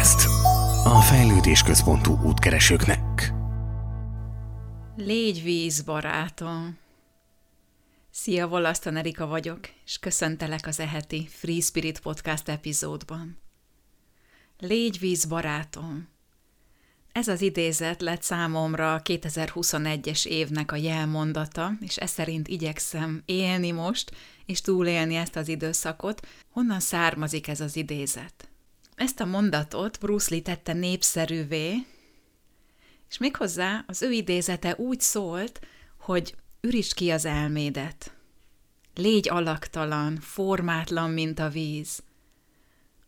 Podcast. A fejlődés központú útkeresőknek. Légy víz, barátom! Szia, Volasztan Erika vagyok, és köszöntelek az eheti Free Spirit Podcast epizódban. Légy víz, barátom! Ez az idézet lett számomra a 2021-es évnek a jelmondata, és ez szerint igyekszem élni most, és túlélni ezt az időszakot. Honnan származik ez az idézet? Ezt a mondatot Bruce Lee tette népszerűvé, és méghozzá az ő idézete úgy szólt, hogy ürítsd ki az elmédet. Légy alaktalan, formátlan, mint a víz.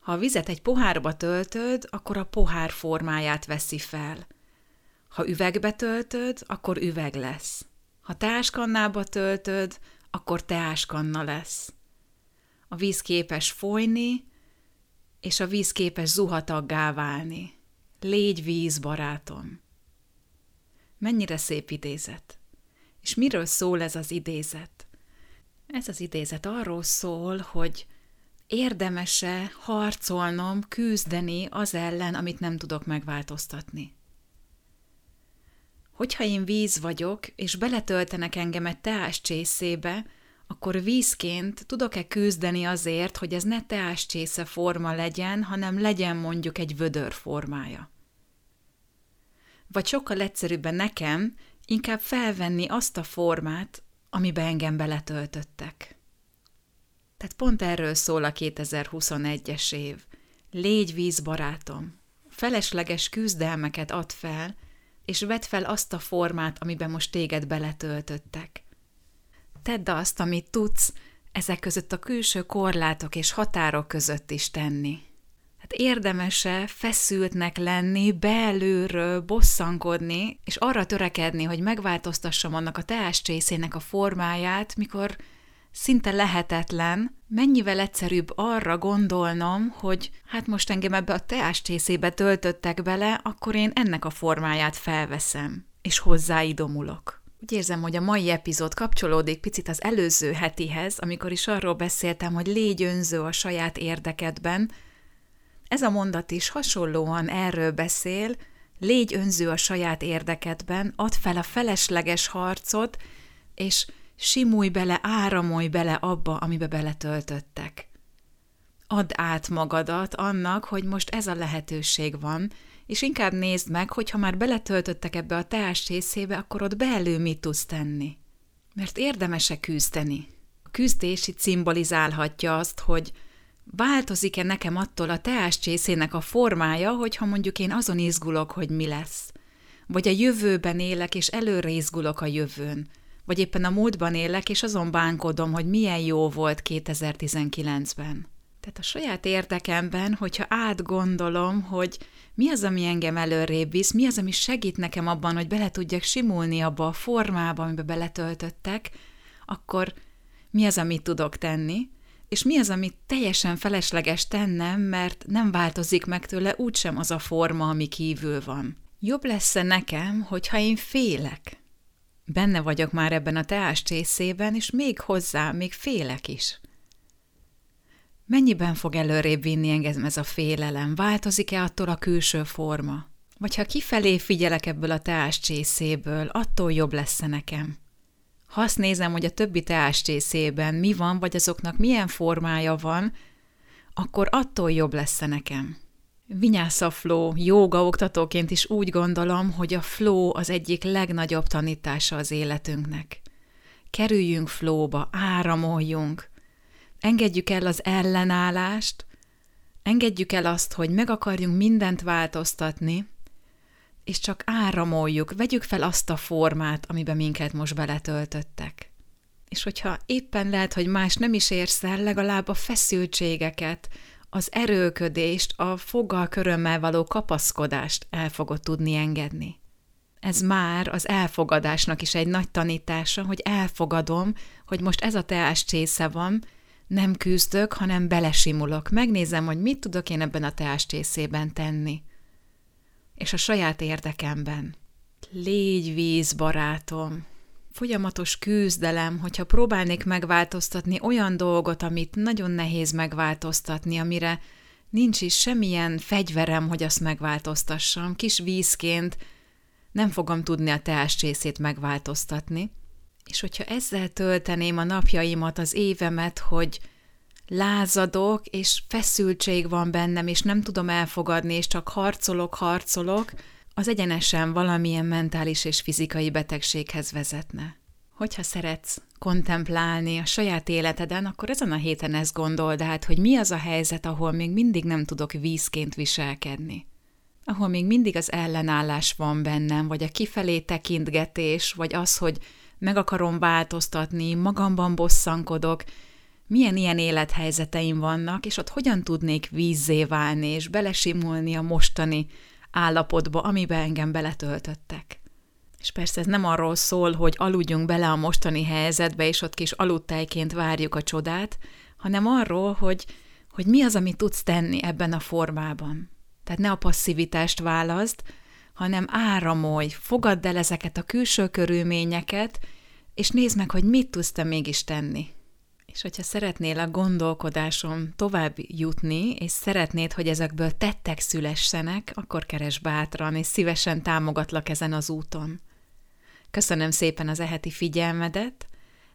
Ha a vizet egy pohárba töltöd, akkor a pohár formáját veszi fel. Ha üvegbe töltöd, akkor üveg lesz. Ha teáskannába töltöd, akkor teáskanna lesz. A víz képes folyni, és a víz képes zuhataggá válni. Légy víz, barátom! Mennyire szép idézet! És miről szól ez az idézet? Ez az idézet arról szól, hogy érdemese harcolnom, küzdeni az ellen, amit nem tudok megváltoztatni. Hogyha én víz vagyok, és beletöltenek engem egy teás csészébe, akkor vízként tudok-e küzdeni azért, hogy ez ne teáscsésze forma legyen, hanem legyen mondjuk egy vödör formája? Vagy sokkal egyszerűbben nekem inkább felvenni azt a formát, amibe engem beletöltöttek. Tehát pont erről szól a 2021-es év. Légy víz, barátom! Felesleges küzdelmeket add fel, és vedd fel azt a formát, amiben most téged beletöltöttek. Tedd azt, amit tudsz, ezek között a külső korlátok és határok között is tenni. Hát érdemese feszültnek lenni, belülről bosszankodni, és arra törekedni, hogy megváltoztassam annak a teáscsészének a formáját, mikor szinte lehetetlen, mennyivel egyszerűbb arra gondolnom, hogy hát most engem ebbe a teáscsészébe töltöttek bele, akkor én ennek a formáját felveszem, és hozzáidomulok. Úgy érzem, hogy a mai epizód kapcsolódik picit az előző hetihez, amikor is arról beszéltem, hogy légy önző a saját érdekedben. Ez a mondat is hasonlóan erről beszél, légy önző a saját érdekedben, add fel a felesleges harcot, és simulj bele, áramolj bele abba, amibe beletöltöttek. Add át magadat annak, hogy most ez a lehetőség van, és inkább nézd meg, hogy ha már beletöltöttek ebbe a teás részébe, akkor ott belül mit tudsz tenni. Mert érdemese küzdeni. A küzdés itt szimbolizálhatja azt, hogy változik-e nekem attól a teás csészének a formája, hogyha mondjuk én azon izgulok, hogy mi lesz. Vagy a jövőben élek, és előre izgulok a jövőn. Vagy éppen a múltban élek, és azon bánkodom, hogy milyen jó volt 2019-ben. Tehát a saját érdekemben, hogyha átgondolom, hogy mi az, ami engem előrébb visz, mi az, ami segít nekem abban, hogy bele tudjak simulni abba a formába, amiben beletöltöttek, akkor mi az, amit tudok tenni, és mi az, amit teljesen felesleges tennem, mert nem változik meg tőle úgysem az a forma, ami kívül van. Jobb lesz-e nekem, hogyha én félek? Benne vagyok már ebben a teás csészében, és még hozzá, még félek is. Mennyiben fog előrébb vinni engem ez a félelem? Változik-e attól a külső forma? Vagy ha kifelé figyelek ebből a teáscsészéből, attól jobb lesz nekem? Ha azt nézem, hogy a többi teáscsészében mi van, vagy azoknak milyen formája van, akkor attól jobb lesz -e nekem. Vinyásza flow, jóga oktatóként is úgy gondolom, hogy a flow az egyik legnagyobb tanítása az életünknek. Kerüljünk flowba, áramoljunk, Engedjük el az ellenállást, engedjük el azt, hogy meg akarjunk mindent változtatni, és csak áramoljuk, vegyük fel azt a formát, amiben minket most beletöltöttek. És hogyha éppen lehet, hogy más nem is érsz el, legalább a feszültségeket, az erőködést, a foggal körömmel való kapaszkodást el fogod tudni engedni. Ez már az elfogadásnak is egy nagy tanítása, hogy elfogadom, hogy most ez a teás csésze van, nem küzdök, hanem belesimulok. Megnézem, hogy mit tudok én ebben a teáscsészében tenni. És a saját érdekemben. Légy víz, barátom! Folyamatos küzdelem, hogyha próbálnék megváltoztatni olyan dolgot, amit nagyon nehéz megváltoztatni, amire nincs is semmilyen fegyverem, hogy azt megváltoztassam. Kis vízként nem fogom tudni a teáscsészét megváltoztatni. És hogyha ezzel tölteném a napjaimat, az évemet, hogy lázadok, és feszültség van bennem, és nem tudom elfogadni, és csak harcolok, harcolok, az egyenesen valamilyen mentális és fizikai betegséghez vezetne. Hogyha szeretsz kontemplálni a saját életeden, akkor ezen a héten ezt gondold át, hogy mi az a helyzet, ahol még mindig nem tudok vízként viselkedni. Ahol még mindig az ellenállás van bennem, vagy a kifelé tekintgetés, vagy az, hogy meg akarom változtatni, magamban bosszankodok, milyen ilyen élethelyzeteim vannak, és ott hogyan tudnék vízzé válni, és belesimulni a mostani állapotba, amiben engem beletöltöttek. És persze ez nem arról szól, hogy aludjunk bele a mostani helyzetbe, és ott kis aludtájként várjuk a csodát, hanem arról, hogy, hogy mi az, amit tudsz tenni ebben a formában. Tehát ne a passzivitást válaszd, hanem áramolj, fogadd el ezeket a külső körülményeket, és nézd meg, hogy mit tudsz te mégis tenni. És hogyha szeretnél a gondolkodásom tovább jutni, és szeretnéd, hogy ezekből tettek szülessenek, akkor keres bátran, és szívesen támogatlak ezen az úton. Köszönöm szépen az eheti figyelmedet,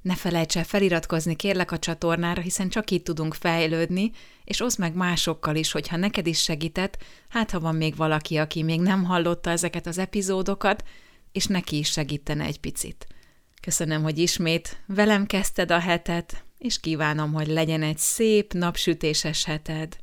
ne felejts el feliratkozni kérlek a csatornára, hiszen csak így tudunk fejlődni, és oszd meg másokkal is, hogyha neked is segített, hát ha van még valaki, aki még nem hallotta ezeket az epizódokat, és neki is segítene egy picit. Köszönöm, hogy ismét velem kezdted a hetet, és kívánom, hogy legyen egy szép, napsütéses heted.